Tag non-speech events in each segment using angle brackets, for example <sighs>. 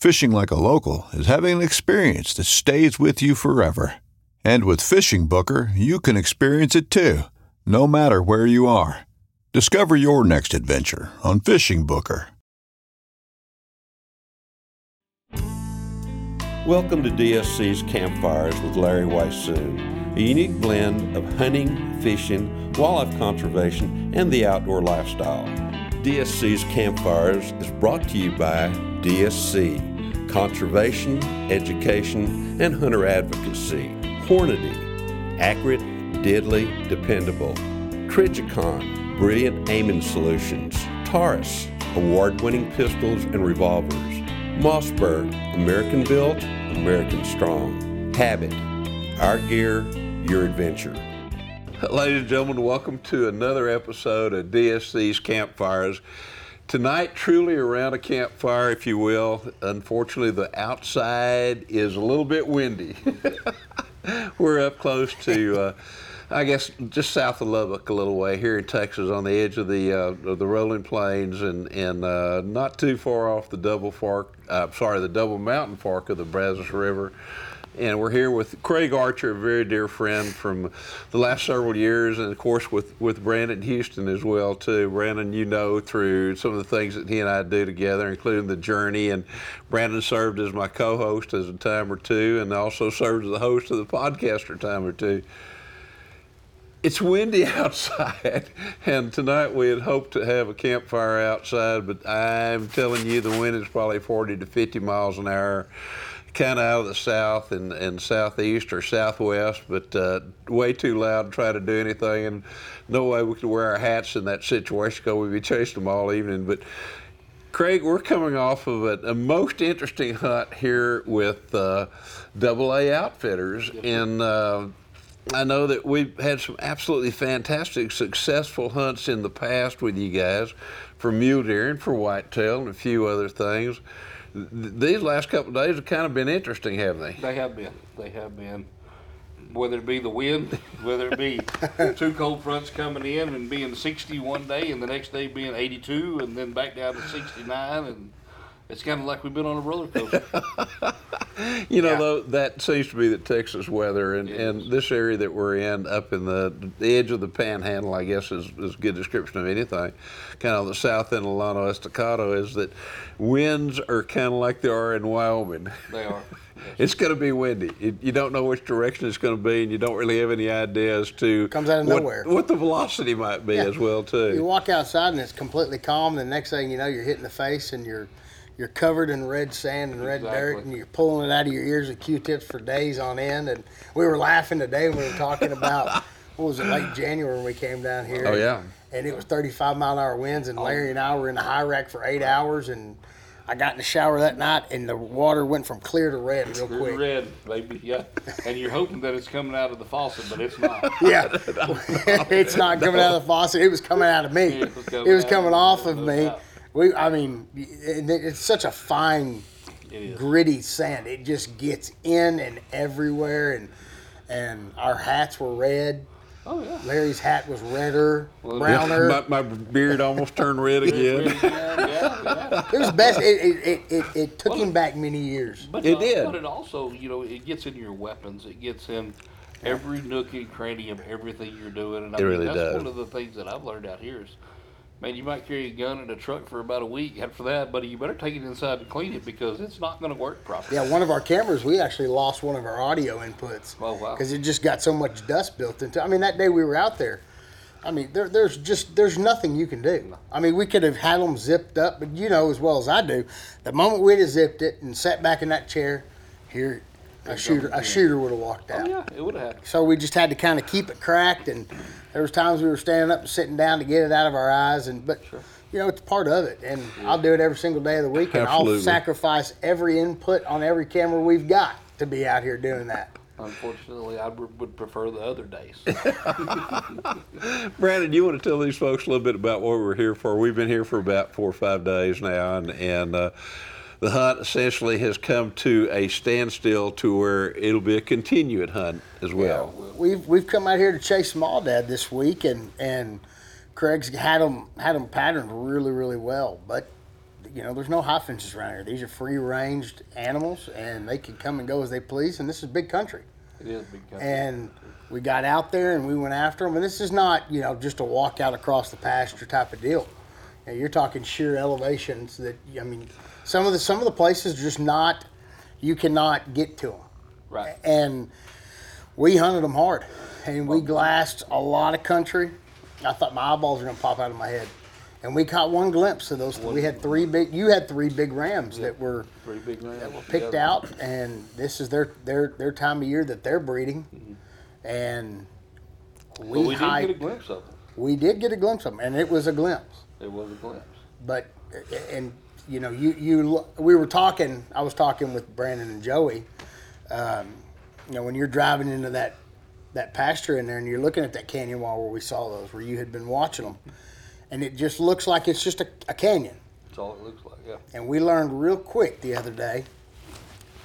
Fishing like a local is having an experience that stays with you forever. And with Fishing Booker, you can experience it too, no matter where you are. Discover your next adventure on Fishing Booker. Welcome to DSC's Campfires with Larry Weishuhn, a unique blend of hunting, fishing, wildlife conservation, and the outdoor lifestyle. DSC's Campfires is brought to you by DSC Conservation, Education, and Hunter Advocacy. Hornady, accurate, deadly, dependable. Trijicon, brilliant aiming solutions. Taurus, award winning pistols and revolvers. Mossberg, American built, American strong. Habit, our gear, your adventure. Ladies and gentlemen, welcome to another episode of DSC's Campfires. Tonight, truly around a campfire, if you will. Unfortunately, the outside is a little bit windy. <laughs> We're up close to, uh, I guess, just south of Lubbock a little way here in Texas, on the edge of the uh, of the rolling plains, and and uh, not too far off the double fork. Uh, sorry, the double mountain fork of the Brazos River. And we're here with Craig Archer, a very dear friend from the last several years, and of course with, with Brandon Houston as well too. Brandon, you know through some of the things that he and I do together, including the journey. And Brandon served as my co-host as a time or two, and also served as the host of the podcast a time or two. It's windy <laughs> outside, and tonight we had hoped to have a campfire outside, but I'm telling you, the wind is probably 40 to 50 miles an hour kind of out of the south and, and southeast or southwest, but uh, way too loud to try to do anything. And no way we could wear our hats in that situation because we'd be chasing them all evening. But Craig, we're coming off of a, a most interesting hunt here with uh, Double A Outfitters, and uh, I know that we've had some absolutely fantastic, successful hunts in the past with you guys for mule deer and for whitetail and a few other things these last couple of days have kind of been interesting, haven't they? They have been. They have been. Whether it be the wind, whether it be <laughs> two cold fronts coming in and being 60 one day and the next day being 82 and then back down to 69 and it's kind of like we've been on a roller <laughs> coaster. you know, yeah. though, that seems to be the Texas weather, and, and this area that we're in, up in the, the edge of the Panhandle, I guess is, is a good description of anything. Kind of the south end of Llano Estacado is that winds are kind of like they are in Wyoming. They are. <laughs> it's going to be windy. It, you don't know which direction it's going to be, and you don't really have any idea as to comes out of what, nowhere. What the velocity might be yeah. as well too. You walk outside and it's completely calm. And the next thing you know, you're hitting the face and you're you're covered in red sand and red exactly. dirt, and you're pulling it out of your ears with Q-tips for days on end. And we were laughing today when we were talking about <laughs> what was it late January when we came down here. Oh yeah. And it was 35 mile an hour winds, and oh. Larry and I were in the high rack for eight hours, and I got in the shower that night, and the water went from clear to red real clear quick. Red, baby, yeah. And you're hoping that it's coming out of the faucet, but it's not. <laughs> yeah, <laughs> it's not coming out of the faucet. It was coming out of me. It was coming, it was coming off of me. Out. We, I mean, it's such a fine, gritty sand. It just gets in and everywhere, and and our hats were red. Oh yeah. Larry's hat was redder, Well, browner. My, my beard almost turned red again. yeah, yeah. It was best. It, it, it, it, it took him back many years. But It uh, did. But it also, you know, it gets in your weapons. It gets in every nook and cranny of everything you're doing. And I It mean, really that's does. one of the things that I've learned out here is, man, you might carry a gun in a truck for about a week. After that, buddy, you better take it inside to clean it because it's not going to work properly. Yeah, one of our cameras, we actually lost one of our audio inputs. Oh, wow. Because it just got so much dust built into. I mean, that day we were out there. I mean, there, there's just there's nothing you can do. I mean, we could have had them zipped up, but you know as well as I do, the moment we'd have zipped it and sat back in that chair, here, a shooter a shooter would have walked out. Oh, yeah, it would have. So we just had to kind of keep it cracked, and there was times we were standing up and sitting down to get it out of our eyes, and but you know it's part of it, and I'll do it every single day of the week, and I'll sacrifice every input on every camera we've got to be out here doing that. Unfortunately, I would would prefer the other days. <laughs> Brandon, you want to tell these folks a little bit about what we're here for? We've been here for about four or five days now, and, and uh, the hunt essentially has come to a standstill to where it'll be a continued hunt as well. We've we've come out here to chase small dad this week, and and Craig's had them had them patterned really really well, but. You know, there's no high fences around here. These are free-ranged animals, and they can come and go as they please. And this is big country. it is big country. and we got out there and we went after them. And this is not, you know, just a walk out across the pasture type of deal. You know, you're talking sheer elevations that I mean, some of the some of the places are just not, you cannot get to them. right. And we hunted them hard, and we glassed a lot of country. I thought my eyeballs were gonna pop out of my head. And we caught one glimpse of those. We had three big. You had three big rams that were Pretty big man. picked out, and this is their their their time of year that they're breeding, mm-hmm. and we, But we did get a glimpse of them. we did get a glimpse of them, and it was a glimpse. It was a glimpse. But and you know you you we were talking. I was talking with Brandon and Joey. Um, you know when you're driving into that that pasture in there, and you're looking at that canyon wall where we saw those, where you had been watching them, and it just looks like it's just a, a canyon. That's all it looks like. Yeah. And we learned real quick the other day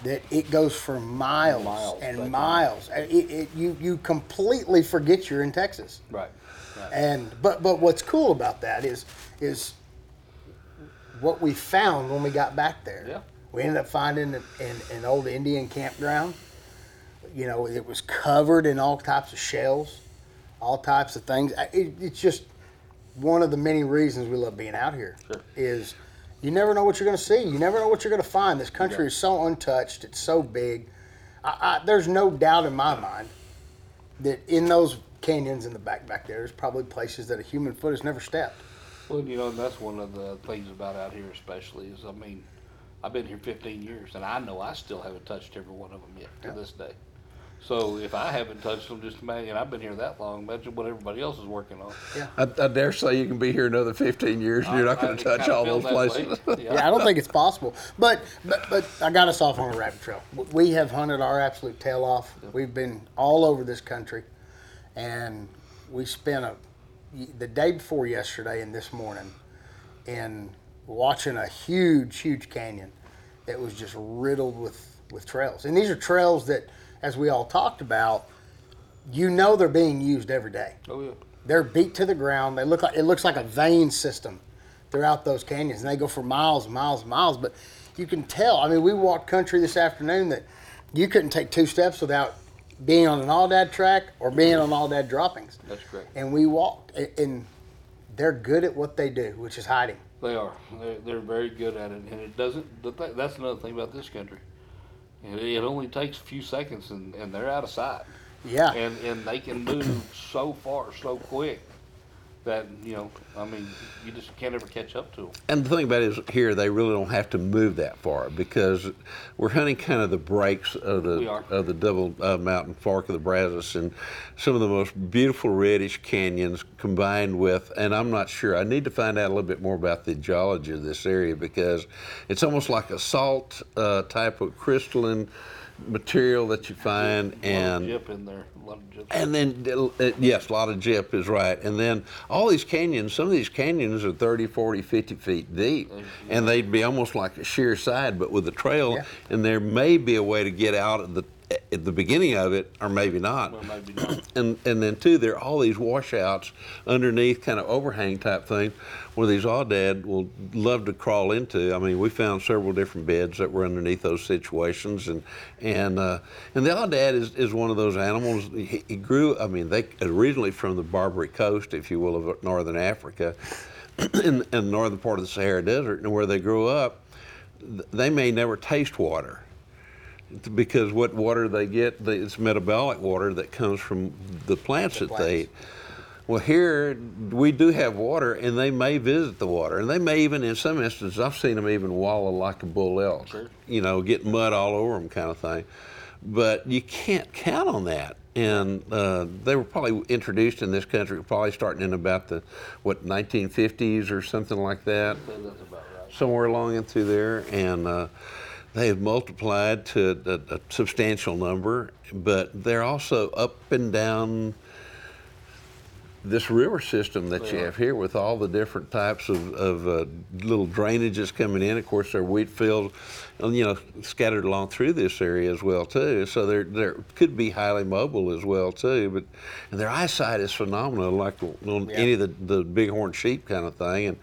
that it goes for miles, Miles and miles. And It, it, you you completely forget you're in Texas. Right. Right. And but but what's cool about that is is what we found when we got back there. Yeah. We ended up finding an, an, an old Indian campground. You know, it was covered in all types of shells, all types of things. It, it's just one of the many reasons we love being out here. Sure. Is you never know what you're going to see. You never know what you're going to find. This country is so untouched. It's so big. I, I, there's no doubt in my mind that in those canyons in the back back there, there's probably places that a human foot has never stepped. Well, you know, that's one of the things about out here, especially, is I mean, I've been here 15 years, and I know I still haven't touched every one of them yet to this day. So if I haven't touched them, just imagine I've been here that long. Imagine what everybody else is working on. Yeah. I, I dare say you can be here another 15 years and you're not going I- to touch kinda all feel those that way. <laughs> places. Yeah, I don't think it's possible. But but but I got us off on a rabbit trail. We have hunted our absolute tail off. We've been all over this country, and we spent a the day before yesterday and this morning and watching a huge huge canyon that was just riddled with with trails. And these are trails that, as we all talked about, you know they're being used every day. Oh yeah. They're beat to the ground. They look like it looks like a vein system throughout those canyons, and they go for miles, and miles, and miles. But you can tell. I mean, we walked country this afternoon that you couldn't take two steps without being on an aoudad track or being on aoudad droppings. That's correct. And we walked, and they're good at what they do, which is hiding. They are. They're, they're very good at it, and it doesn't. That's another thing about this country. It, it only takes a few seconds, and, and they're out of sight. Yeah. And and they can move so far, so quick, that you know, I mean, you just can't ever catch up to them. And the thing about it is, here they really don't have to move that far because we're hunting kind of the breaks of the of the double uh, mountain fork of the Brazos and some of the most beautiful reddish canyons combined with. And I'm not sure. I need to find out a little bit more about the geology of this area because it's almost like a salt uh, type of crystalline material that you find A lot of and gyp in there. A lot of gyp. and then, uh, yes, a lot of gyp is right. And then all these canyons, some of these canyons are 30, 40, 50 feet deep. And they'd be almost like a sheer side, but with a trail. Yeah. And there may be a way to get out of the at the beginning of it, or maybe not. Well, maybe not. <clears throat> And and then too, there are all these washouts underneath, kind of overhang type thing, where these aoudad will love to crawl into. I mean, we found several different beds that were underneath those situations, and and uh, and the aoudad is, is one of those animals. He, he grew. I mean, they originally from the Barbary Coast, if you will, of northern Africa, <clears throat> in, in the northern part of the Sahara Desert, and where they grew up, they may never taste water because what water they get, the- it's metabolic water that comes from the plants that they eat. Well, here we do have water, and they may visit the water, and they may even, in some instances, I've seen them even wallow like a bull elk, you know, get mud all over them, kind of thing. But you can't count on that. And uh, they were probably introduced in this country, probably starting in about the what 1950s or something like that That's about right. somewhere along into there, and uh, they have multiplied to a, a substantial number. But they're also up and down this river system that you have here with all the different types of, of uh, little drainages coming in. Of course, there are wheat fields, you know, scattered along through this area as well too. So they're they could be highly mobile as well too. But and their eyesight is phenomenal, like on any of the, the bighorn sheep kind of thing. And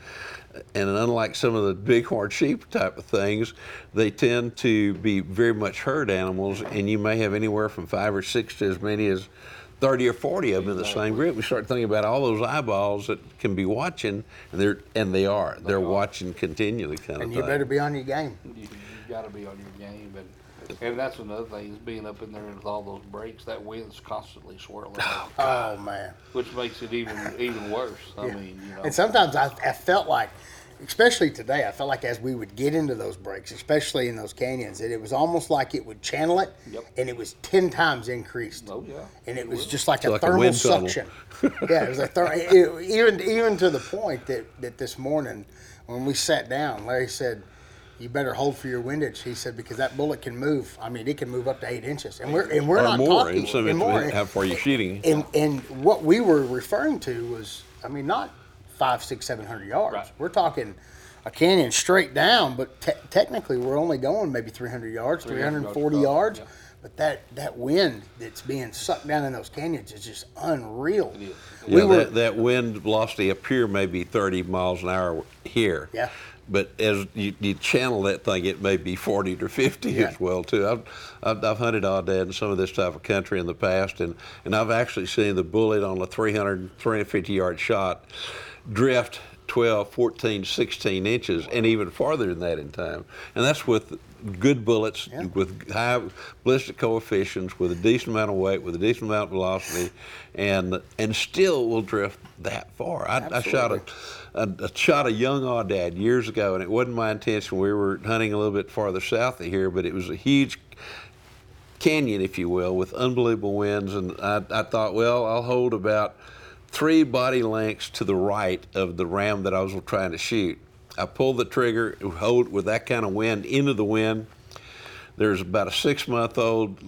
and unlike some of the bighorn sheep type of things, they tend to be very much herd animals, and you may have anywhere from five or six to as many as 30 or 40 of them in the same group. We start thinking about all those eyeballs that can be watching, and they're and they are. They're watching continually, kind of. And you thing. better be on your game. You, you got to be on your game, and <laughs> and that's another thing is being up in there with all those breaks. That wind's constantly swirling, oh, oh, oh man. which makes it even even worse. I mean, you know, And sometimes I, I felt like, especially today, I felt like as we would get into those breaks, especially in those canyons, that it was almost like it would channel it, Yep. and it was ten times increased. Oh, yeah. And it was just like a like a thermal wind tunnel. suction. yeah, it was like ther- it- even even to the point that that this morning when we sat down, Larry said. You better hold for your windage, he said, because that bullet can move. I mean, it can move up to eight inches, and we're and we're or not more, talking in some and more. instances, how far you're shooting. And and what we were referring to was, I mean, not five, six, seven hundred yards. Right. We're talking a canyon straight down, but te- technically we're only going maybe three hundred yards, three 300 hundred and forty yards, yards. yeah. But that that wind that's being sucked down in those canyons is just unreal. is. We were that, that wind velocity up here may be 30 miles an hour here. Yeah. But as you, you channel that thing, it may be 40 to 50 Yeah. as well too. I've, I've, I've hunted aoudad in some of this type of country in the past, and, and I've actually seen the bullet on a 300, 350 yard shot drift 12, 14, 16 inches, and even farther than that in time. And that's with good bullets, Yeah. with high ballistic coefficients, with a decent amount of weight, with a decent amount of velocity, and and still will drift that far. I, I shot a, a, a shot a young aoudad years ago, and it wasn't my intention. We were hunting a little bit farther south of here, but it was a huge canyon, if you will, with unbelievable winds. And I, I thought, well, I'll hold about three body lengths to the right of the ram that I was trying to shoot. I pulled the trigger, hold with that kind of wind into the wind. There's about a six month old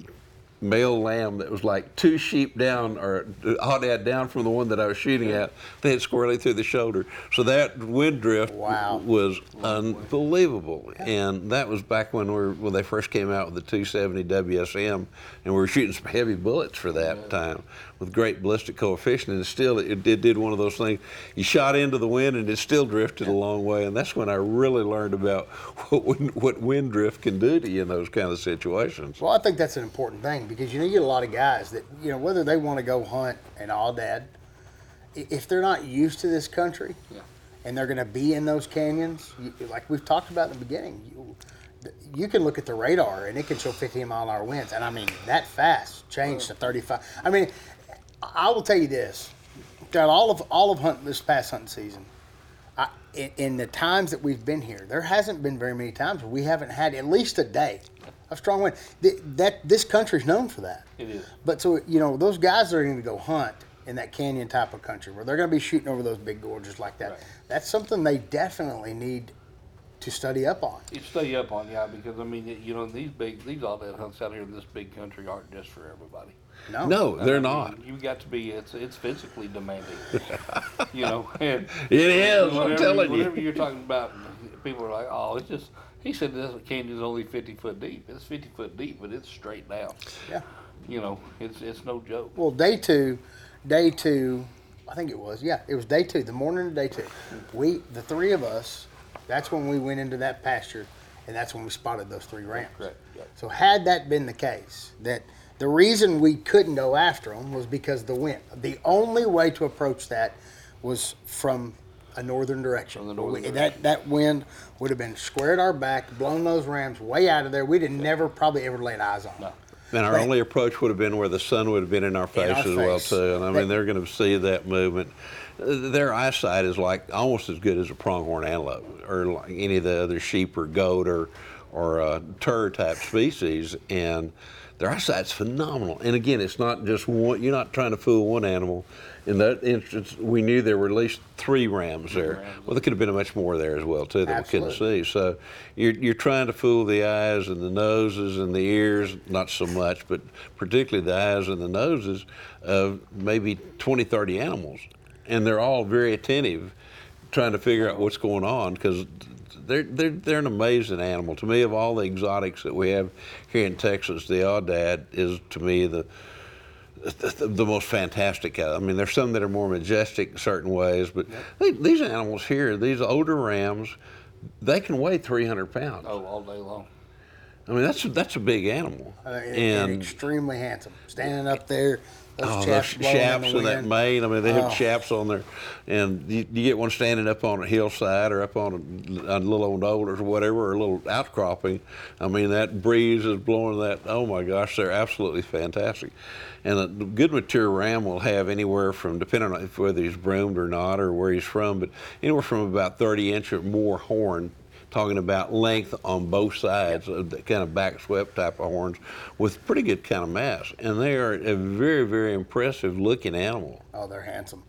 male lamb that was like two sheep down or aoudad down from the one that I was shooting at. They hit squarely through the shoulder. So that wind drift Wow. was unbelievable. And that was back when we were, when they first came out with the 270 WSM, and we were shooting some heavy bullets for that time with great ballistic coefficient. And still, it, it did one of those things. You shot into the wind, and it still drifted a long way. And that's when I really learned about <laughs> what wind, what wind drift can do to you in those kind of situations. Well, I think that's an important thing because you know you get a lot of guys that you know whether they want to go hunt an aoudad, if they're not used to this country, Yeah. and they're going to be in those canyons, you, like we've talked about in the beginning, you, you can look at the radar and it can show 15 mile an hour winds, and I mean that fast changed to 35. I mean, I will tell you this: got all of all of hunt this past hunting season. I, in, in the times that we've been here, there hasn't been very many times we haven't had at least a day of strong wind. Th- that this country's known for that. It is. But so you know, those guys that are going to go hunt in that canyon type of country where they're going to be shooting over those big gorges like that. Right. That's something they definitely need to study up on. You stay up on yeah because I mean you know these big these aoudad hunts out here in this big country aren't just for everybody. No, No, they're I mean, not. You got to be it's it's physically demanding. <laughs> you know, and It is, I'm whenever- telling you. Whenever you're talking about, people are like, oh, it's just He said this canyon's only 50 foot deep. It's 50 foot deep, but it's straight down. Yeah. You know, it's it's no joke. Well, day two, day two, I think it was. Yeah, it was day two, the morning of day two. We, the three of us, that's when we went into that pasture, and that's when we spotted those three rams. Correct, yep. So had that been the case, that the reason we couldn't go after them was because of the wind. The only way to approach that was from a northern direction. From the northern We- That that wind would have been squared our back, blown those rams way out of there. We'd have never probably ever laid eyes on. them. And our Right. only approach would have been where the sun would have been in our face our as well too. And I That- mean, they're going to see that movement. Their eyesight is like almost as good as a pronghorn antelope or like any of the other sheep or goat or or uh, tur type species, and their eyesight's phenomenal. And again, it's not just one. You're not trying to fool one animal. In that instance, we knew there were at least three rams there. Well, there could have been much more there as well too that we couldn't see. So you're, you're trying to fool the eyes and the noses and the ears, not so much, but particularly the eyes and the noses of maybe 20, 30 animals. And they're all very attentive, trying to figure out what's going on because they're, they're, they're an amazing animal. To me, of all the exotics that we have here in Texas, the Aoudad is to me the, the, the most fantastic. I mean, there's some that are more majestic in certain ways, but they, these animals here, these older rams, they can weigh 300 pounds. Oh, all day long. I mean, that's a, that's a big animal. Uh, and, and and extremely handsome, standing up there. Those oh, those chaps in chaps and that mane. I mean, they have Oh. chaps on there, and you, you get one standing up on a hillside or up on a, a little old boulders or whatever, or a little outcropping. I mean, that breeze is blowing that. Oh my gosh, they're absolutely fantastic. And a good mature ram will have anywhere from, depending on whether he's broomed or not or where he's from, but anywhere from about 30 inch or more horn talking about length on both sides of uh, the kind of back swept type of horns with pretty good kind of mass. And they are a very, very impressive looking animal. Oh, they're handsome.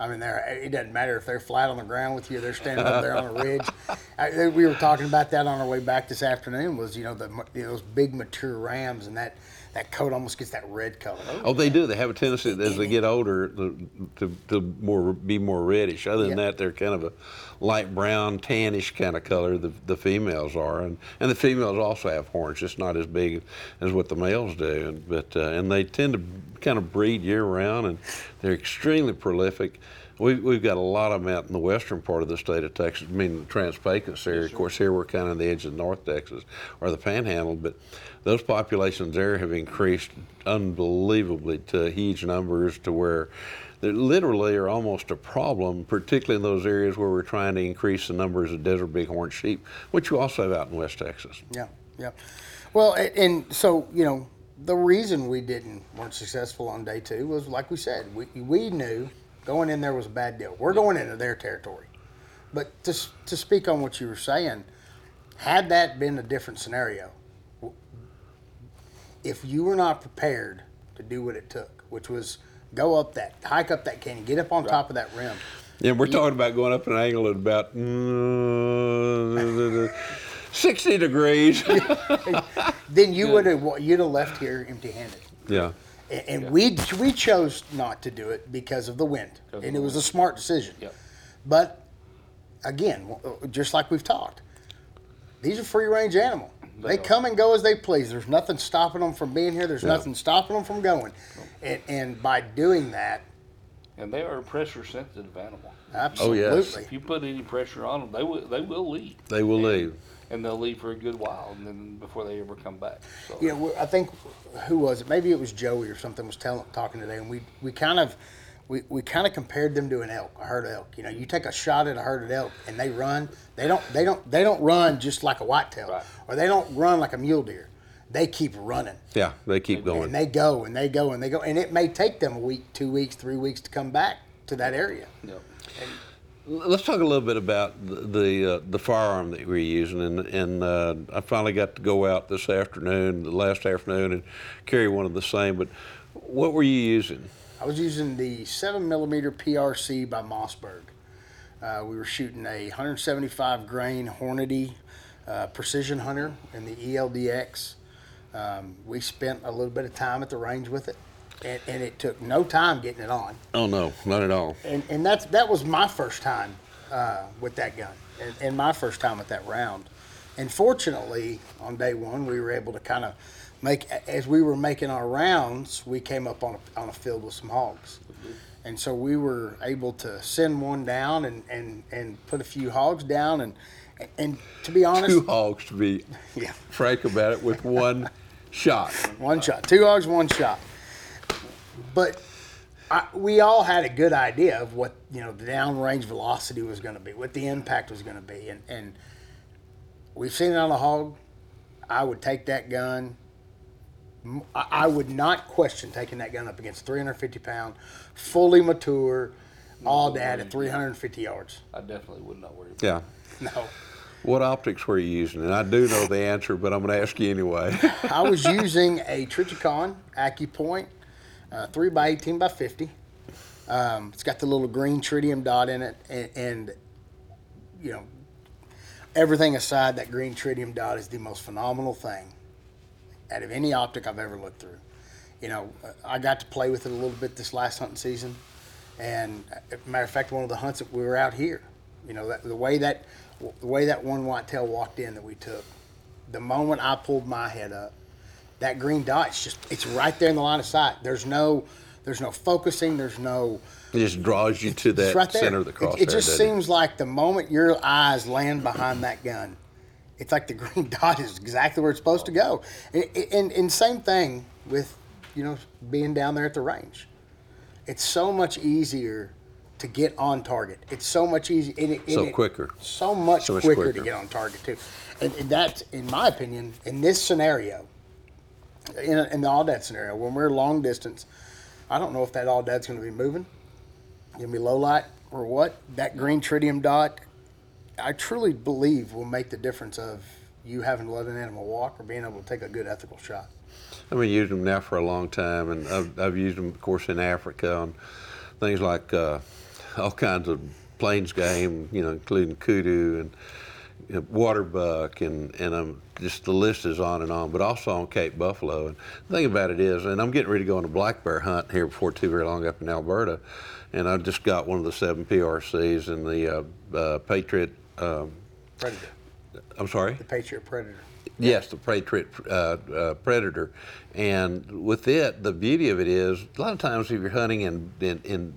I mean, they're, uh, it doesn't matter if they're flat on the ground with you, they're standing up there on a ridge. <laughs> I, uh, we were talking about that on our way back this afternoon. Was you know the you know, those big mature rams and that that coat almost gets that red color. Oh, they do. They have a tendency as they get older to, to, to more be more reddish. Other than Yeah. that, they're kind of a light brown, tannish kind of color. The, the females are, and, and the females also have horns, just not as big as what the males do. And, but uh, and they tend to kind of breed year round, and they're extremely prolific. We've, we've got a lot of them out in the western part of the state of Texas, I mean the Trans-Pecos area. Of course, here we're kind of on the edge of North Texas or the Panhandle, but those populations there have increased unbelievably to huge numbers to where they literally are almost a problem, particularly in those areas where we're trying to increase the numbers of desert bighorn sheep, which you also have out in West Texas. Yeah, yeah. Well, and so you know the reason we didn't weren't successful on day two was like we said, we we knew going in there was a bad deal. We're going into their territory. But to to speak on what you were saying, had that been a different scenario, if you were not prepared to do what it took, which was go up that, hike up that canyon, get up on top of that rim, Yeah, we're talking about going up an angle at about mm, <laughs> 60 degrees. <laughs> then you would have you'd have left here empty-handed. yeah. And, and we we chose not to do it because of the wind, of and the it was a smart decision. Yep. But again, uh, just like we've talked, these are free range animal. They, They come and go as they please. There's nothing stopping them from being here. There's Yeah. nothing stopping them from going. And, and by doing that, And they are a pressure sensitive animal. absolutely. Oh, yes. If you put any pressure on them, they will they will leave. They will leave. And they'll leave for a good while, and then before they ever come back. So, you know, we- I think who was it? Maybe it was Joey or something was telling talking today, and we we kind of we, we kind of compared them to an elk, a herd of elk. You know, you take a shot at a herd of elk, and they run. They don't they don't they don't run just like a whitetail, Right. or they don't run like a mule deer. They keep running, Yeah, they keep and going. And they go and they go and they go, and it may take them a week, two weeks, three weeks to come back to that area. Yep. Let's talk a little bit about the the, uh, the firearm that we're using, and and uh, I finally got to go out this afternoon, the last afternoon, and carry one of the same. But what were you using? I was using the seven millimeter PRC by Mossberg. Uh, we were shooting a 175 grain Hornady uh, Precision Hunter in the ELDX. Um, we spent a little bit of time at the range with it, and, and it took no time getting it on. Oh no, not at all. And, and that's that was my first time uh, with that gun, and, and my first time with that round. And fortunately, on day one, we were able to kind of make, as we were making our rounds, we came up on a, on a field with some hogs. And so we were able to send one down and, and, and put a few hogs down. And, and to be honest, Two hogs to be <laughs> yeah, frank about it with one <laughs> shot. one shot, two hogs, one shot. But I, we all had a good idea of what you know the downrange velocity was going to be, what the impact was going to be, and and we've seen it on a hog. I would take that gun. I would not question taking that gun up against 350 pound, fully mature, all mm-hmm. dad at 350 yards. I definitely would not worry. About that. Yeah. <laughs> No, What optics were you using? And I do know the answer, but I'm going to ask you anyway. <laughs> I was <laughs> using a Trijicon AccuPoint, uh, three by 18 by 50. Um, it's got the little green tritium dot in it, and, and you know, everything aside, that green tritium dot is the most phenomenal thing out of any optic I've ever looked through. You know, I got to play with it a little bit this last hunting season, and uh, matter of fact, one of the hunts that we were out here, you know, that, the way that the way that one whitetail walked in that we took, the moment I pulled my head up, that green dot, it's just it's right there in the line of sight. There's no there's no focusing. There's no it just draws you to that right center of the It- crosshair. It, just doesn't it? seems like the moment your eyes land behind that gun, it's like the <laughs> green dot is exactly where it's supposed to go. And, and, and same thing with, you know, being down there at the range. It's so much easier to get on target. It's so much easier. And it, So it- quicker. So much, So much quicker, quicker. to get on target too. And, and that's, in my opinion, in this scenario, in, in the aoudad scenario, when we're long distance, I don't know if that aoudad's going to be moving, going to be low light or what. That green tritium dot, I truly believe will make the difference of you having to let an animal walk or being able to take a good ethical shot. I've been using them now for a long time, and I've, I've used them, of course, in Africa on things like uh, all kinds of plains game, you know, including kudu and you know, water buck, and and um, just the list is on and on. But also on Cape Buffalo. And the thing about it is, and I'm getting ready to go on a black bear hunt here before too very long up in Alberta, and I just got one of the seven PRCs and the uh, uh, Patriot. Um, Predator, I'm sorry. the Patriot Predator. Yes, the Patriot uh, uh, Predator, and with it, the beauty of it is a lot of times if you're hunting in, in in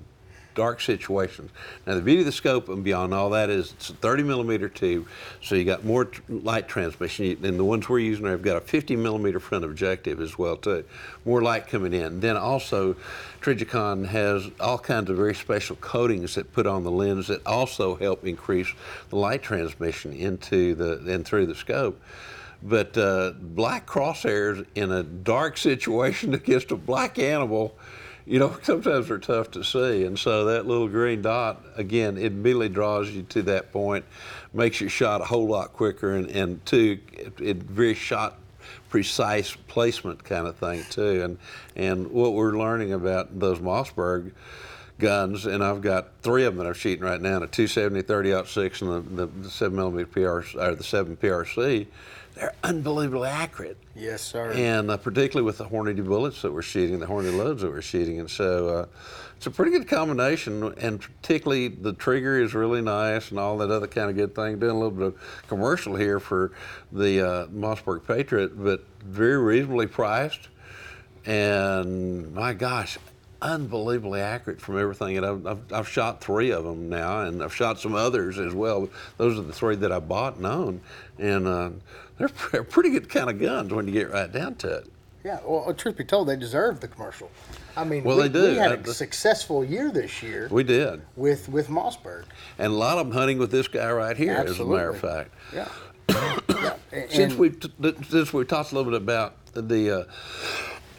dark situations. Now the beauty of the scope and beyond all that is it's a 30 millimeter tube, so you got more light transmission. And the ones we're using have got a 50 millimeter front objective as well too, more light coming in. Then also, Trijicon has all kinds of very special coatings that put on the lens that also help increase the light transmission into the and through the scope. But uh, black crosshairs in a dark <laughs> situation against a black animal, you know, <laughs> sometimes they're tough to see. And so that little green dot, again, it immediately draws you to that point, makes your shot a whole lot quicker, and, and two, it, it very shot precise placement kind of thing too. And and what we're learning about those Mossberg guns, and I've got three of them that I'm shooting right now: the 270, 30 6 and the, the, seven millimeter PR or the seven PRC. They're unbelievably accurate Yes, sir. and uh, particularly with the Hornady bullets that we're shooting, the Hornady loads that we're shooting, and so uh, it's a pretty good combination. And particularly the trigger is really nice, and all that other kind of good thing. Doing a little bit of commercial here for the uh, Mossberg Patriot, but very reasonably priced, and my gosh. Unbelievably accurate from everything, and I've, I've, I've shot three of them now, and I've shot some others as well. Those are the three that I bought and own, and uh, they're, pretty good kind of guns when you get right down to it. Yeah, well, truth be told, they deserve the commercial. I mean, Well, we, they do. we had Uh, a successful year this year We did, with with Mossberg. and a lot of them hunting with this guy right here, as a matter of fact. Yeah. <coughs> yeah. and- Since we t- since we talked a little bit about the. Uh,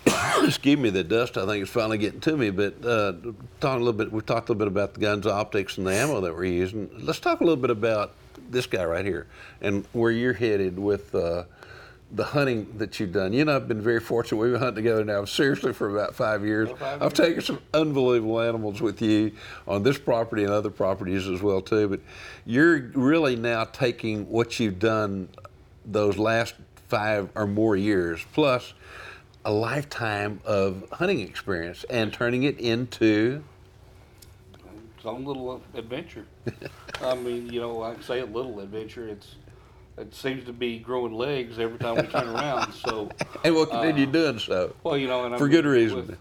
<coughs> Excuse me, the dust I think is finally getting to me. But uh, talk a little bit. We talked a little bit about the guns, optics, and the ammo that we're using. Let's talk a little bit about this guy right here and where you're headed with uh, the hunting that you've done. You and I've been very fortunate. We've been hunting together now seriously for about five years. five I've taken some unbelievable animals with you on this property and other properties as well too. But you're really now taking what you've done those last five or more years plus a lifetime of hunting experience and turning it into its own little adventure. <laughs> I mean, you know, I say a little adventure. It's it seems to be growing legs every time we turn around. So, <laughs> And we'll continue doing so. well, you know, and I For mean, good reason. With,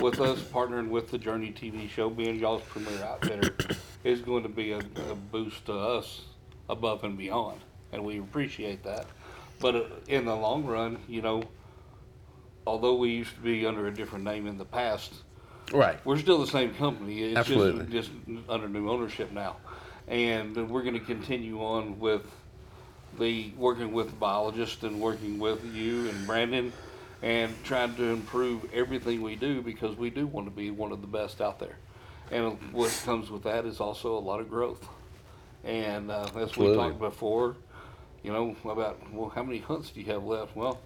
with us partnering with the Journey TV show, being y'all's premier outfitter, is going to be a, a boost to us above and beyond, and we appreciate that. But uh, in the long run, you know, although we used to be under a different name in the past, Right. we're still the same company. It's Absolutely. just just under new ownership now, and we're going to continue on with the working with biologists and working with you and Brandon, and trying to improve everything we do because we do want to be one of the best out there. And what comes with that is also a lot of growth. And uh, as we talked before, you know about well, how many hunts do you have left? Well,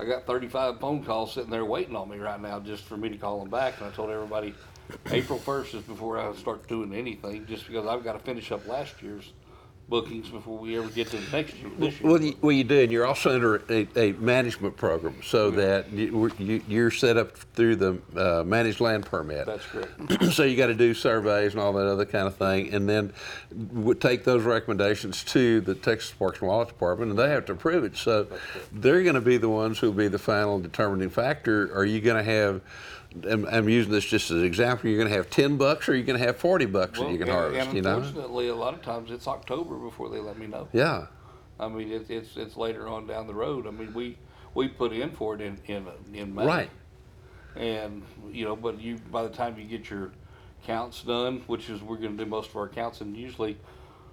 I got 35 phone calls sitting there waiting on me right now just for me to call them back. And I told everybody April 1st is before I start doing anything just because I've got to finish up last year's bookings before we ever get to the next year. This year. Well, you, well, you do, and you're also under a, a management program so that you, you're set up through the uh, managed land permit. That's correct. <clears throat> so you got to do surveys and all that other kind of thing, and then take those recommendations to the Texas Parks and Wildlife Department, and they have to approve it. So they're going to be the ones who will be the final determining factor. Are you going to have? I'm, I'm using this just as an example. You're going to have ten bucks, or you're going to have forty bucks that you can and, harvest. and you know? unfortunately, a lot of times it's October before they let me know. Yeah. I mean, it, it's it's later on down the road. I mean, we we put in for it in in in May. Right. And you know, but you by the time you get your counts done, which is we're going to do most of our counts in usually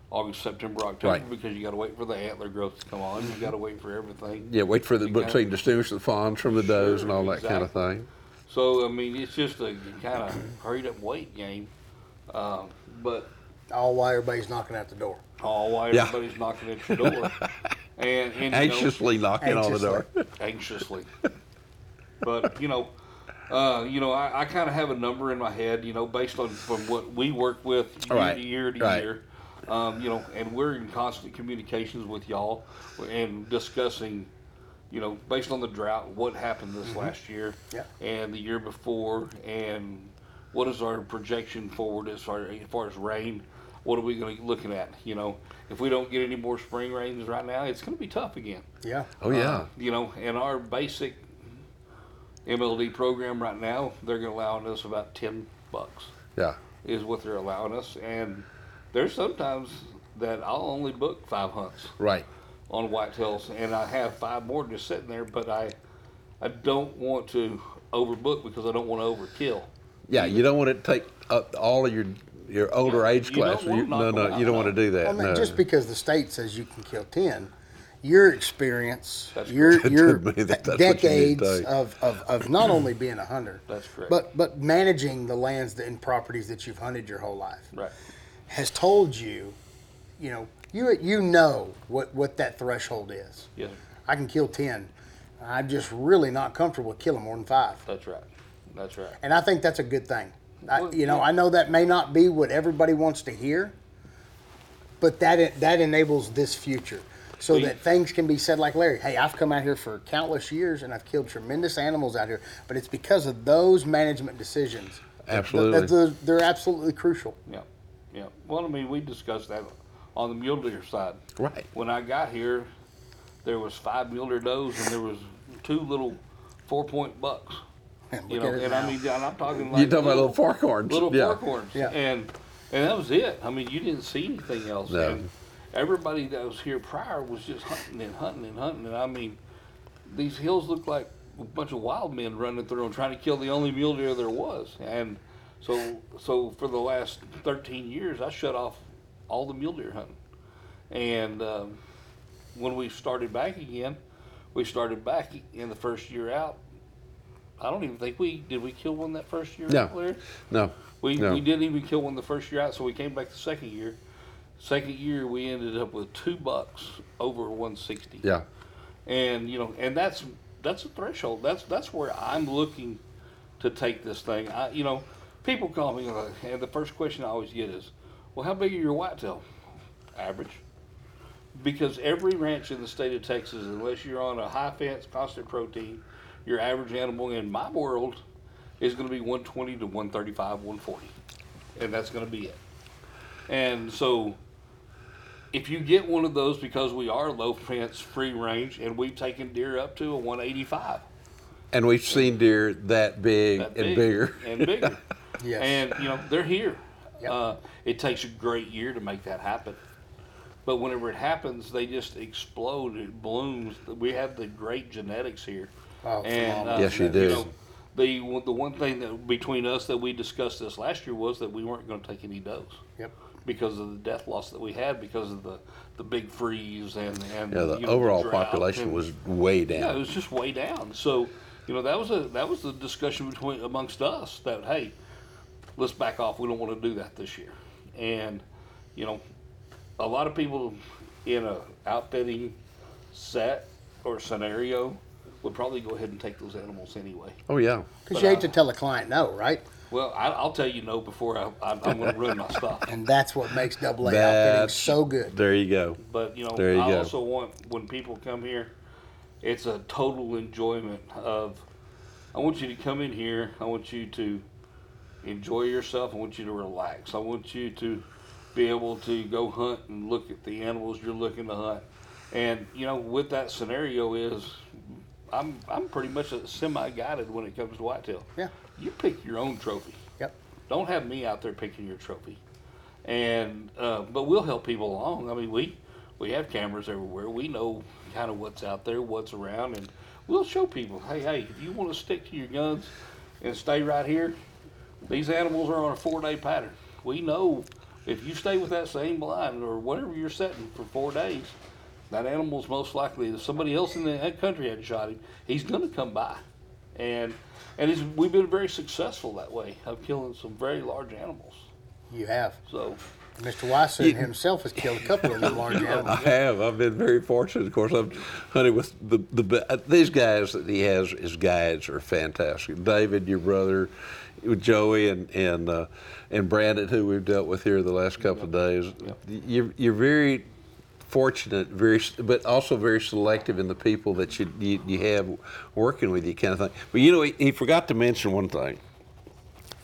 August, September, October, Right. because you got to wait for the antler growth to come on. You got to wait for everything. Yeah, wait for the You gotta- between distinguish the fawns from the does and all that kind of thing. So I mean, it's just a kind of hurried up wait game. Um, but All while everybody's knocking at the door. all while Yeah. everybody's knocking at your door, <laughs> and, and you know, Anxiously knocking on the door. anxiously. but you know, uh, you know, I, I kind of have a number in my head, you know, based on from what we work with year Right, to year to right. year. Um, you know, and we're in constant communications with y'all and discussing, you know, based on the drought, what happened this last year Yeah. and the year before, and what is our projection forward as far as, far as rain? What are we going to be looking at? You know, if we don't get any more spring rains right now, it's going to be tough again. Yeah. Oh yeah. Uh, you know, in our basic MLD program right now, they're going to allow us about ten bucks yeah. is what they're allowing us, and there's sometimes that I'll only book five hunts Right. On whitetails, and I have five more just sitting there, but I I don't want to overbook because I don't want to overkill. Yeah, you don't want to take up all of your your older Yeah, age you don't class. wanna You- no, no, out, you don't want to do that. Well, man, no. just because the state says you can kill ten, your experience, That's your correct. <laughs> your Maybe that- that's what you need to decades take. of, of, of not only being a hunter, <clears throat> That's correct. but but managing the lands and properties that you've hunted your whole life Right. has told you, you know, you you know what what that threshold is. Yes, sir. I can kill ten. I'm just really not comfortable killing more than five. that's right. That's right. And I think that's a good thing. I, Well, you know, yeah. I know that may not be what everybody wants to hear, but that that enables this future, so Well, you- that things can be said like Larry. Hey, I've come out here for countless years and I've killed tremendous animals out here, but it's because of those management decisions. Absolutely. that they're, they're absolutely crucial. Yeah, yeah. Well, I mean, we discussed that on the mule deer side. Right. When I got here, there was five mule deer does and there was two little four point bucks. And You know, and now. I mean, and I'm talking like You're talking about little forkhorns. little yeah. forkhorns. Yeah. And and that was it. I mean, you didn't see anything else. No. And everybody that was here prior was just hunting and hunting and hunting. And I mean, these hills looked like a bunch of wild men running through them trying to kill the only mule deer there was. And so so for the last 13 years, I shut off all the mule deer hunting. And um, when we started back again, we started back in the first year out. I don't even think we did. We kill one that first year, No. Larry? No. We, No. we didn't even kill one the first year out, so we came back the second year. Second year, we ended up with two bucks over 160. Yeah. And you know, and that's that's a threshold. That's that's where I'm looking to take this thing. I, you know, people call me, and the first question I always get is, "Well, how big are your whitetail?" Average. Because every ranch in the state of Texas, unless you're on a high fence, constant protein, your average animal in my world is going to be 120 to 135, 140, and that's going to be it. And so, if you get one of those because we are low fence, free range, and we've taken deer up to a 185. And we've seen deer that big that and bigger. and bigger. <laughs> Yes. And you know they're here. Yep. Uh, it takes a great year to make that happen. But whenever it happens, they just explode. It blooms. We have the great genetics here. Oh, and phenomenal. Yes, you do. know, the one- the one thing that between us that we discussed this last year was that we weren't going to take any does Yep. because of the death loss that we had because of the, the big freeze and and Yeah, the you know, overall drought population and- was way down. yeah, it was just way down. So, you know, that was a that was the discussion between amongst us that hey, let's back off. We don't want to do that this year. And, you know, a lot of people in a outfitting set or scenario would probably go ahead and take those animals anyway. Oh yeah. Because you hate I- to tell a client no, right? Well, I, I'll tell you no before I, I, I'm going to ruin my stuff. And that's what makes double A outfitting so good. There you go. But you know, There you I go. also want when people come here, it's a total enjoyment of. I want you to come in here. I want you to enjoy yourself. I want you to relax. I want you to be able to go hunt and look at the animals you're looking to hunt. And you know, with that scenario is, I'm I'm pretty much a semi-guided when it comes to whitetail. Yeah. You pick your own trophy. Yep. Don't have me out there picking your trophy. And uh, but we'll help people along. I mean, we we have cameras everywhere. We know kind of what's out there, what's around, and we'll show people. Hey, hey, if you want to stick to your guns and stay right here, these animals are on a four-day pattern. We know if you stay with that same blind or whatever you're setting for four days, that animal's most likely if somebody else in the that country had shot him, he's going to come by, and and it's, we've been very successful that way of killing some very large animals. You have. So Mr. Weishuhn himself has killed a couple of them <laughs> large animals. I have. I've been very fortunate. Of course, I'm hunting with the the uh, these guys that he has as guides are fantastic. David, your brother, with Joey and and uh, and Brandon, who we've dealt with here the last couple of days. You're you're very fortunate, very but also very selective in the people that you you, you have working with you, kind of thing. But you know, he, he forgot to mention one thing: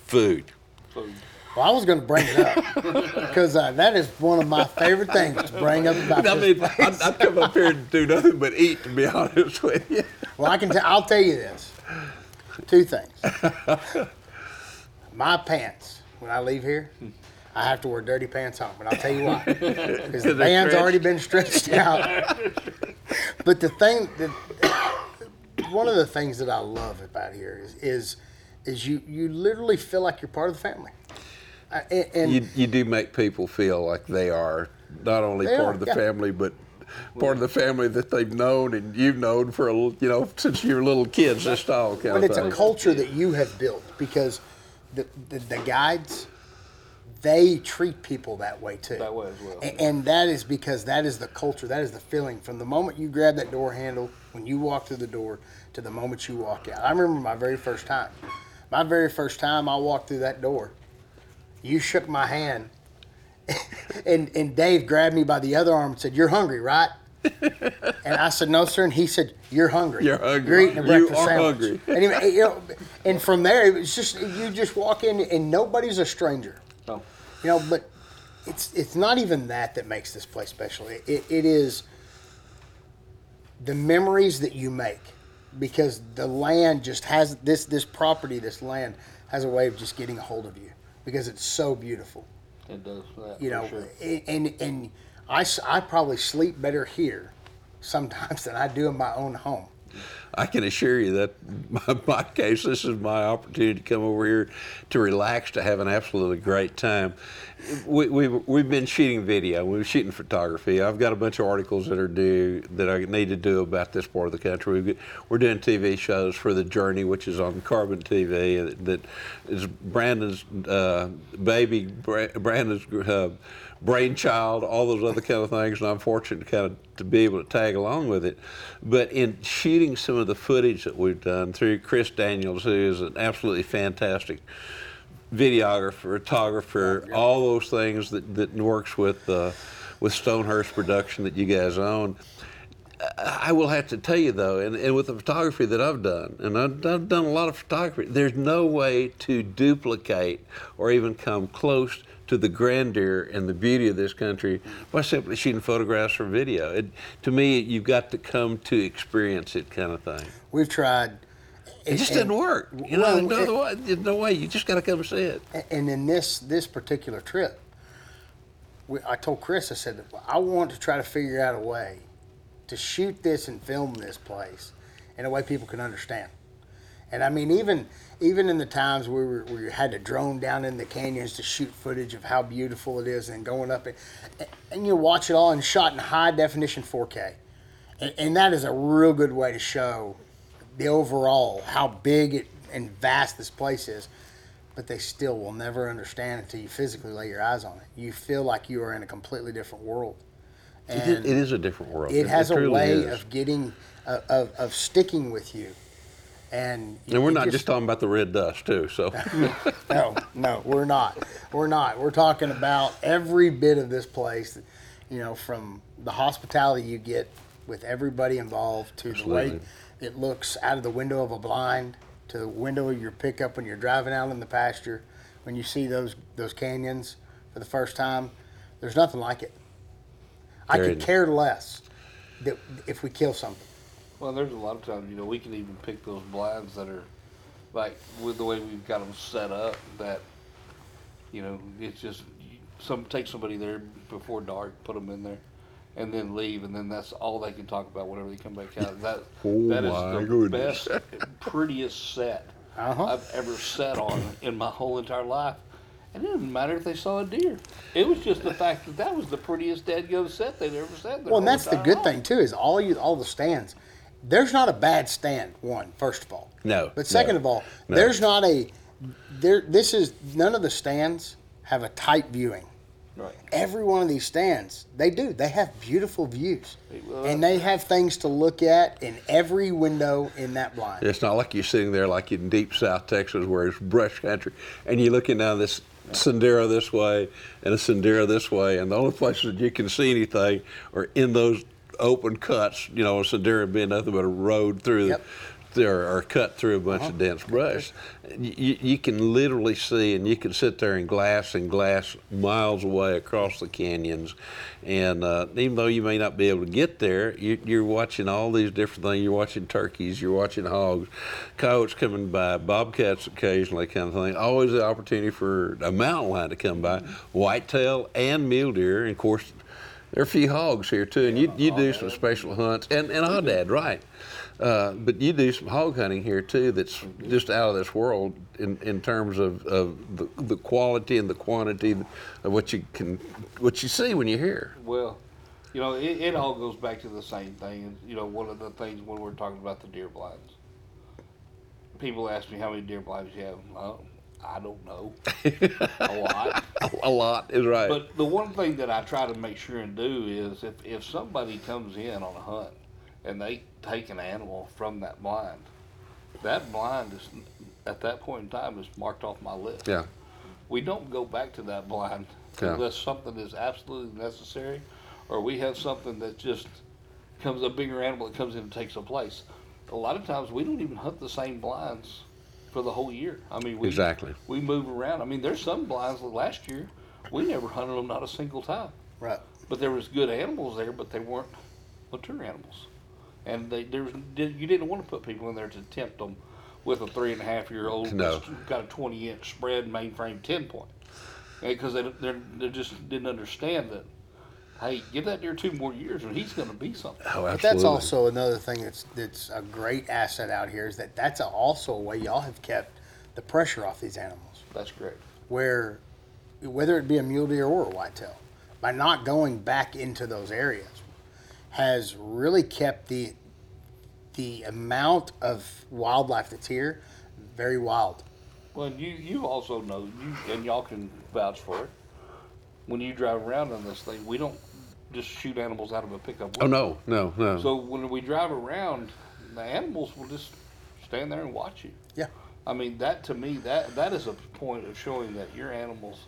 food. so Well, I was going to bring it up <laughs> because uh, that is one of my favorite things to bring up about I this mean, place. I, I come up here and do nothing but eat, to be honest with you. Well, I can. T- I'll tell you this. Two things. <laughs> My pants when I leave here, I have to wear dirty pants home, and I'll tell you why. <laughs> Because the They're band's already been stretched out. but the thing that one of the things that I love about here is is, is you you literally feel like you're part of the family. Uh, and, and you, you do make people feel like they are not only part are, of the yeah. family, but part of the family that they've known and you've known for a you know since you were little kids. This style kind but of But it's thing. a culture that you have built because the, the, the guides they treat people that way too. That way as well. A- and, that is because that is the culture that is the feeling. From the moment you grab that door handle when you walk through the door to the moment you walk out. I remember my very first time. My very first time i walked through that door you shook my hand. <laughs> And, and dave grabbed me by the other arm and said you're hungry right <laughs> and I said, "No, sir." And he said, "You're hungry. You're hungry. You're eating a You breakfast are sandwich." hungry. And, he- you know, and from there, it was just you just walk in, and nobody's a stranger. no. You know, but it's it's not even that that makes this place special. It, it, it is the memories that you make because the land just has this this property, this land has a way of just getting a hold of you because it's so beautiful It does that. you for know, sure. and and I, I probably sleep better here sometimes than I do in my own home. I can assure you that <laughs> my, my case, this is my opportunity to come over here to relax, to have an absolutely great time. We, we, we've been shooting video, we've been shooting photography. I've got a bunch of articles that are due that I need to do about this part of the country. We've, we're doing TV shows for The Journey, which is on Carbon TV, that is Brandon's uh, baby, Brandon's uh, brainchild, all those other kind of things, and I'm fortunate to kind of to be able to tag along with it. But in shooting some of the footage that we've done through Chris Daniels, who is an absolutely fantastic videographer, photographer, all those things that, that works with uh, with Stonehurst Production that you guys own. I will have to tell you though, and, and with the photography that I've done, and I've, I've done a lot of photography, there's no way to duplicate or even come close to the grandeur and the beauty of this country by simply shooting photographs or video. It, to me, you've got to come to experience it, kind of thing. We've tried. It just and- doesn't work. You know, there's no, it- way, there's no way. You just got to come and see it. And in this this particular trip, we, I told Chris, I said, I want to try to figure out a way to shoot this and film this place in a way people can understand. And I mean, even even in the times we, were, we had to drone down in the canyons to shoot footage of how beautiful it is and going up, and, and you watch it all and shot in high definition 4K. And, and that is a real good way to show the overall how big it and vast this place is but they still will never understand until you physically lay your eyes on it. You feel like you are in a completely different world. And it is a different world. it has a way is. of getting, uh, of, of sticking with you. And, And we're not just talking about the red dust too. So <laughs> no, no, we're not. We're not. We're talking about every bit of this place, you know, from the hospitality you get with everybody involved to the way it looks out of the window of a blind to the window of your pickup when you're driving out in the pasture, when you see those those canyons for the first time. There's nothing like it. I There could care less that if we kill something. Well, there's a lot of times, you know, we can even pick those blinds that are like with the way we've got them set up that, you know, it's just some take somebody there before dark, put them in there, and then leave, and then that's all they can talk about whenever they come back out. That <laughs> Oh that is the goodness. best, prettiest set Uh-huh. I've ever sat on in my whole entire life. And it didn't matter if they saw a deer. It was just the fact that that was the prettiest dead go set they'd ever set. Well, and that's the good life. thing too is all you all the stands. There's not a bad stand. One, first of all. No, But second no, of all, no. there's not a there. This is none of the stands have a tight viewing. Right. Every one of these stands, they do. They have beautiful views, Well, and they have things to look at in every window in that blind. It's not like you're sitting there like in deep South Texas where it's brush country and you're looking down this sendero this way and a sendero this way, and the only places that you can see anything are in those open cuts. You know, a sendero being nothing but a road through. Yep. There or cut through a bunch of dense brush. You, you can literally see, and you can sit there and glass and glass miles away across the canyons. And uh, even though you may not be able to get there, you, you're watching all these different things. You're watching turkeys, you're watching hogs, coyotes coming by, bobcats occasionally, kind of thing. Always the opportunity for a mountain lion to come by, whitetail and mule deer, and of course. There are a few hogs here too, and you, you do some special hunts, and, and aoudad, right. Uh, but you do some hog hunting here too that's just out of this world in, in terms of, of the, the quality and the quantity of what you can what you see when you're here. Well, you know, it, it all goes back to the same thing. You know, one of the things when we're talking about the deer blinds, people ask me how many deer blinds you have. I don't know. <laughs> a lot. A lot is right. But the one thing that I try to make sure and do is if, if somebody comes in on a hunt and they take an animal from that blind, that blind is at that point in time is marked off my list. yeah, We don't go back to that blind Yeah. unless something is absolutely necessary, or we have something that just comes a bigger animal that comes in and takes a place. A lot of times we don't even hunt the same blinds for the whole year. I mean, we Exactly. we move around. I mean, there's some blinds that last year we never hunted them not a single time, Right. but there was good animals there, but they weren't mature animals, and they there was you didn't want to put people in there to tempt them with a three and a half year old No. that's got a 20 inch spread mainframe 10 point because they they they just didn't understand that. Hey, give that deer two more years and he's going to be something. oh, But absolutely. that's also another thing that's that's a great asset out here is that that's a, also a way y'all have kept the pressure off these animals. That's correct. where whether it be a mule deer or a whitetail, by not going back into those areas, has really kept the the amount of wildlife that's here very wild. Well, you you also know you and y'all can vouch for it. When you drive around on this thing, we don't just shoot animals out of a pickup. oh no, no, no. So when we drive around, the animals will just stand there and watch you. Yeah. I mean that to me that that is a point of showing that your animals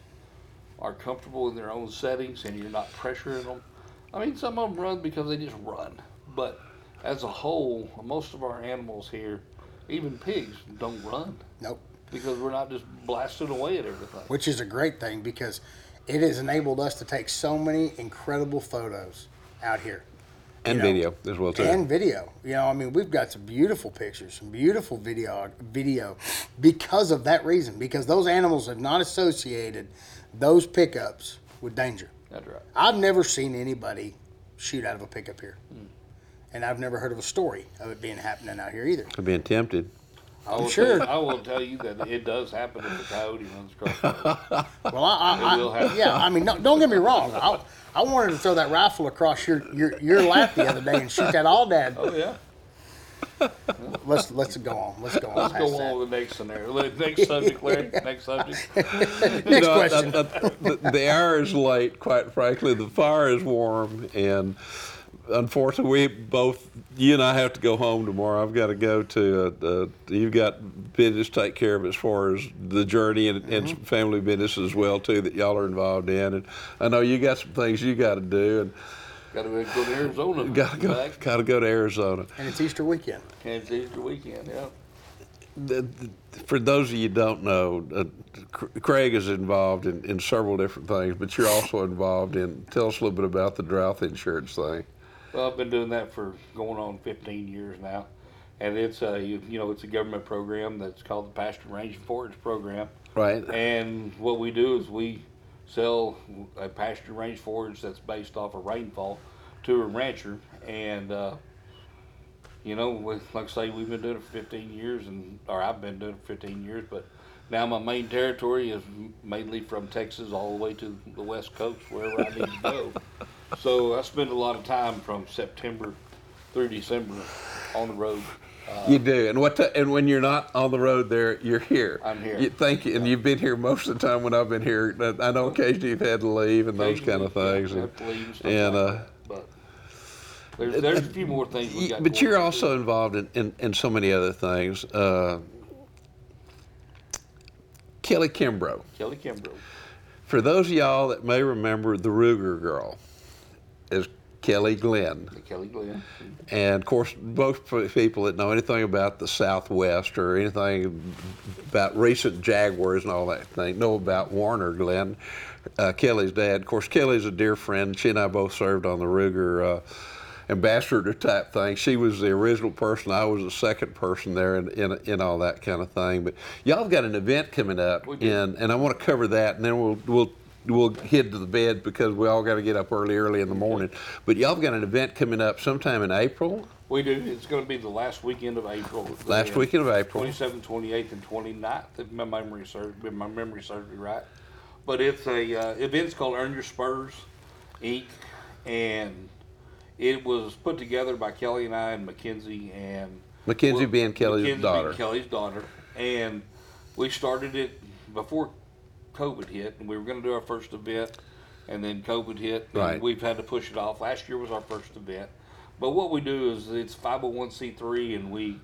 are comfortable in their own settings and you're not pressuring them. I mean some of them run because they just run. But as a whole, most of our animals here, even pigs, don't run Nope. because we're not just blasting away at everything. Which is a great thing because it has enabled us to take so many incredible photos out here. and know, video as well too. and video. You know, I mean, we've got some beautiful pictures, some beautiful video, video, because of that reason. Because those animals have not associated those pickups with danger. That's right. I've never seen anybody shoot out of a pickup here, Hmm. and I've never heard of a story of it being happening out here either. Of being tempted. I will Sure. Tell, I will tell you that it does happen if a coyote runs across the. <laughs> Well, I, I, It will happen. yeah, I mean, no, don't get me wrong. I, I wanted to throw that rifle across your, your, your lap the other day and shoot that aoudad. Oh yeah. Let's let's go on. Let's go on. Let's past go that. on to the next scenario. Le- Next subject, Larry. <laughs> Next subject. Next You know, question. uh, uh, the, the hour is late, quite frankly. The fire is warm, and unfortunately, we both, you and I, have to go home tomorrow. I've got to go to. Uh, uh, you've got business to take care of as far as the journey and, and family business as well too that y'all are involved in. And I know you got some things you got to do, and Got to go to Arizona. got to go, got to go to Arizona. and it's Easter weekend. And it's Easter weekend. Yeah. The- the- For those of you who don't know, uh, Craig is involved in, in several different things, but you're also involved in. Tell us a little bit about the drought insurance thing. Well, I've been doing that for going on 15 years now, and it's a you, you know it's a government program that's called the Pasture Range and Forage Program. Right. And what we do is we sell a pasture range forage that's based off of rainfall to a rancher, and uh, you know, with, like I say, we've been doing it for 15 years, and or I've been doing it for 15 years, but now my main territory is mainly from Texas all the way to the West Coast, wherever I need to go. <laughs> So I spend a lot of time from September through December on the road. You do, and what? And when you're not on the road, there you're here. I'm here. You, thank you, and you've been here most of the time when I've been here. I know occasionally you've had to leave and those kind of things. Yeah, and- have to leave and like uh, but there's, there's a few more things we got. But you're also involved in, in, in so many other things. Uh, Kelly Kimbro. Kelly Kimbro. For those of y'all that may remember the Ruger girl is Kelly Glenn. Kelly Glenn. And of course, most people that know anything about the Southwest or anything about recent Jaguars and all that thing know about Warner Glenn, uh, Kelly's dad. Of course, Kelly's a dear friend. She and I both served on the Ruger uh, ambassador type thing. She was the original person. I was the second person there in, in, in all that kind of thing. But y'all have got an event coming up, and, and I want to cover that, and then we'll we'll we'll head to the bed because we all got to get up early, early in the morning. But y'all have got an event coming up sometime in April. We do. It's going to be the last weekend of April. Last The weekend of April. 27th, 28th, and 29th, if my memory serves, if my memory serves me right. But it's a uh, event's called Earn Your Spurs, Inc. And it was put together by Kelly and I and Mackenzie and Mackenzie being Kelly's Mackenzie daughter. Being Kelly's daughter, and we started it before COVID hit, and we were going to do our first event, and then COVID hit, and Right. we've had to push it off. Last year was our first event, but what we do is it's 501c3, and we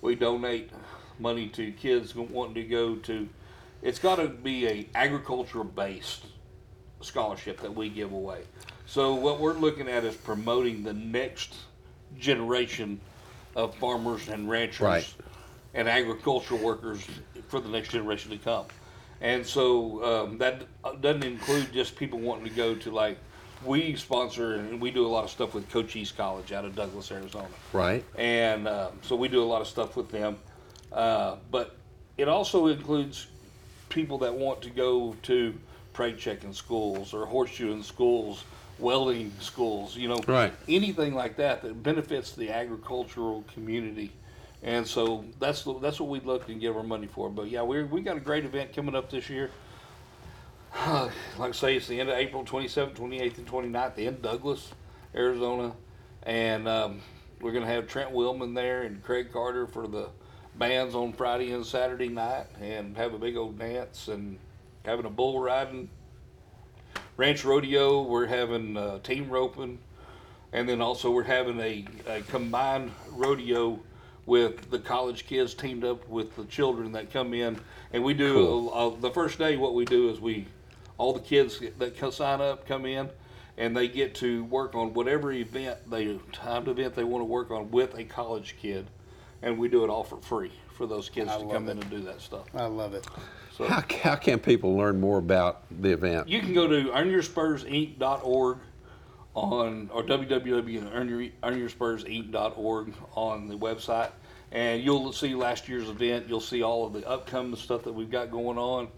we donate money to kids wanting to go to. It's got to be a agricultural based scholarship that we give away. So what we're looking at is promoting the next generation of farmers and ranchers Right. and agricultural workers for the next generation to come. And so um, that doesn't include just people wanting to go to like we sponsor and we do a lot of stuff with Cochise College out of Douglas, Arizona Right. and um, so we do a lot of stuff with them. Uh, but it also includes people that want to go to preg checking schools or horseshoeing schools, welding schools, you know, Right. anything like that that benefits the agricultural community. And so that's the- that's what we look and give our money for. But yeah, we we got a great event coming up this year. <sighs> like I say, it's the end of April 27th, 28th, and 29th in Douglas, Arizona. And um, we're going to have Trent Willmon there and Craig Carter for the bands on Friday and Saturday night and have a big old dance and having a bull riding. Ranch rodeo, we're having uh, team roping. And then also we're having a, a combined rodeo with the college kids teamed up with the children that come in. And we do, Cool. uh, the first day what we do is we, all the kids that co- sign up come in and they get to work on whatever event they timed event they want to work on with a college kid, and we do it all for free for those kids I to love come in and do that stuff. I love it. So How, how can people learn more about the event? you can go to earnyourspursinc.org on or www.earnyoursPursInc.org on the website, and you'll see last year's event. You'll see all of the upcoming stuff that we've got going on,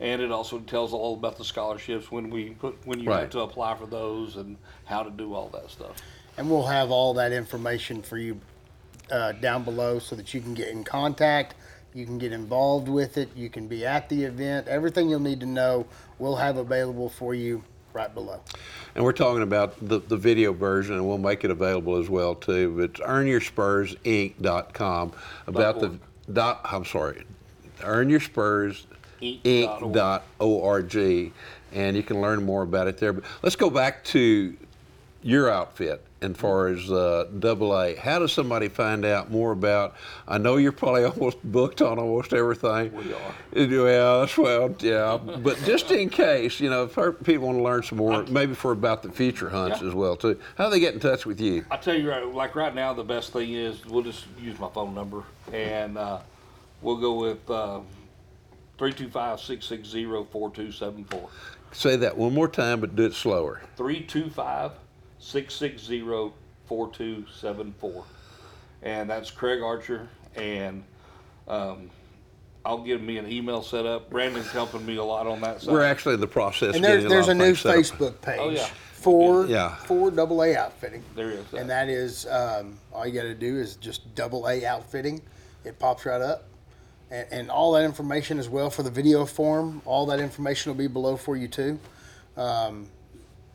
and it also tells all about the scholarships when we put when you Right. have to apply for those and how to do all that stuff. And we'll have all that information for you uh, down below so that you can get in contact, you can get involved with it, you can be at the event. Everything you'll need to know, we'll have available for you right below. And we're talking about the, the video version, and we'll make it available as well too. It's earnyourspursinc.com about the dot. I'm sorry, earnyourspursinc.org, Inc. and you can learn more about it there. But let's go back to your outfit and far as uh, double A. How does somebody find out more about? I know you're probably <laughs> almost booked on almost everything. We are. Yeah, that's well, yeah. But just in case, you know, if people want to learn some more, maybe for about the future hunts Yeah. as well too. How do they get in touch with you? I tell you, right, like right now, the best thing is we'll just use my phone number and uh, we'll go with uh, 325 660 4274. Say that one more time, but do it slower. 325 660 4274. And that's Craig Archer. And um, I'll give me an email set up. Brandon's helping me a lot on that side. We're actually in the process. And of there's getting there's a lot new things up. Facebook page Oh, yeah. for Yeah. for double A outfitting. There is. And that is um, all you got to do is just double A outfitting. It pops right up, and, and all that information as well for the video form. All that information will be below for you too. Um,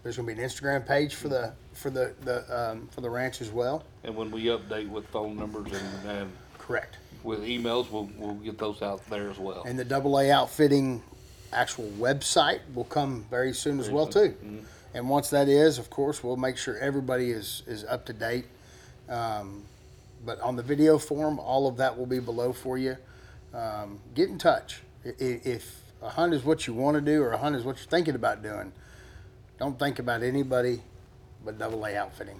there's going to be an Instagram page for the for the the um, for the ranch as well. And when we update with phone numbers and, and Correct. with emails, we'll, we'll get those out there as well. And the double A outfitting actual website will come very soon as well too. And once that is, of course, we'll make sure everybody is is up to date. Um, but on the video form, all of that will be below for you. Um, get in touch. I- i- If a hunt is what you want to do, or a hunt is what you're thinking about doing, don't think about anybody but double A outfitting.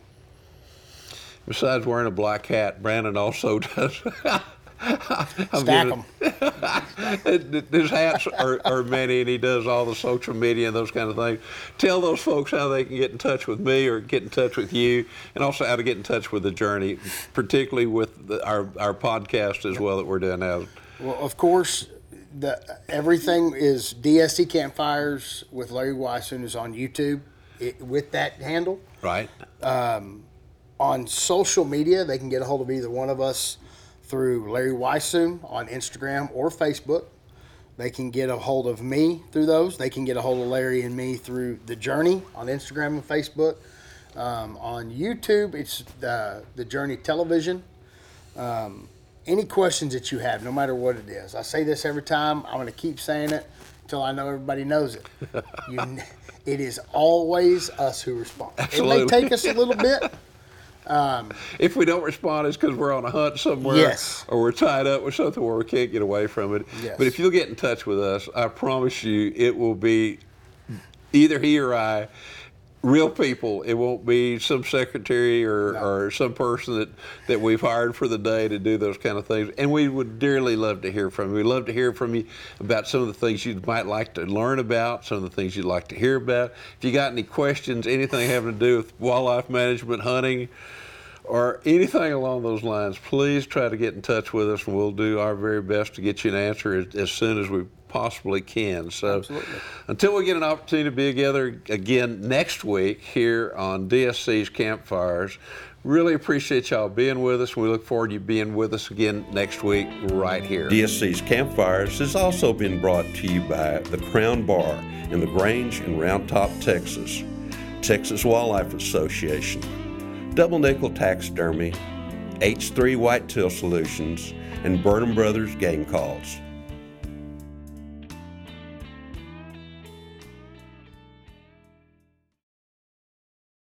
Besides wearing a black hat, Brandon also <laughs> does. Stack them. <laughs> His hats are, are many, and he does all the social media and those kind of things. Tell those folks how they can get in touch with me or get in touch with you, and also how to get in touch with the journey, particularly with the, our our podcast as well that we're doing now. Well, of course, the everything is DSC Campfires with Larry Weishuhn is on YouTube it, with that handle. Right? On social media, they can get a hold of either one of us through Larry Weishuhn on Instagram or Facebook. They can get a hold of me through those. They can get a hold of Larry and me through The Journey on Instagram and Facebook. Um, on YouTube, it's the, the Journey Television. Um, any questions that you have, no matter what it is, I say this every time. I'm going to keep saying it until I know everybody knows it. You, <laughs> it is always us who respond. It may take us a little bit. Um, if we don't respond, it's because we're on a hunt somewhere, Yes. or we're tied up with something where we can't get away from it. Yes. But if you'll get in touch with us, I promise you, it will be either he or I, real people. It won't be some secretary or, or some person that, that we've hired for the day to do those kind of things. And we would dearly love to hear from you. We'd love to hear from you about some of the things you might like to learn about, some of the things you'd like to hear about. If you got any questions, anything having to do with wildlife management, hunting, or anything along those lines, please try to get in touch with us and we'll do our very best to get you an answer as, as soon as we possibly can. So until we get an opportunity to be together again next week here on DSC's Campfires, really appreciate y'all being with us. We look forward to you being with us again next week right here. DSC's Campfires has also been brought to you by the Crown Bar in the Grange in Round Top, Texas, Texas Wildlife Association, Double Nickel Taxidermy, H3 Whitetail Solutions, and Burnham Brothers Game Calls.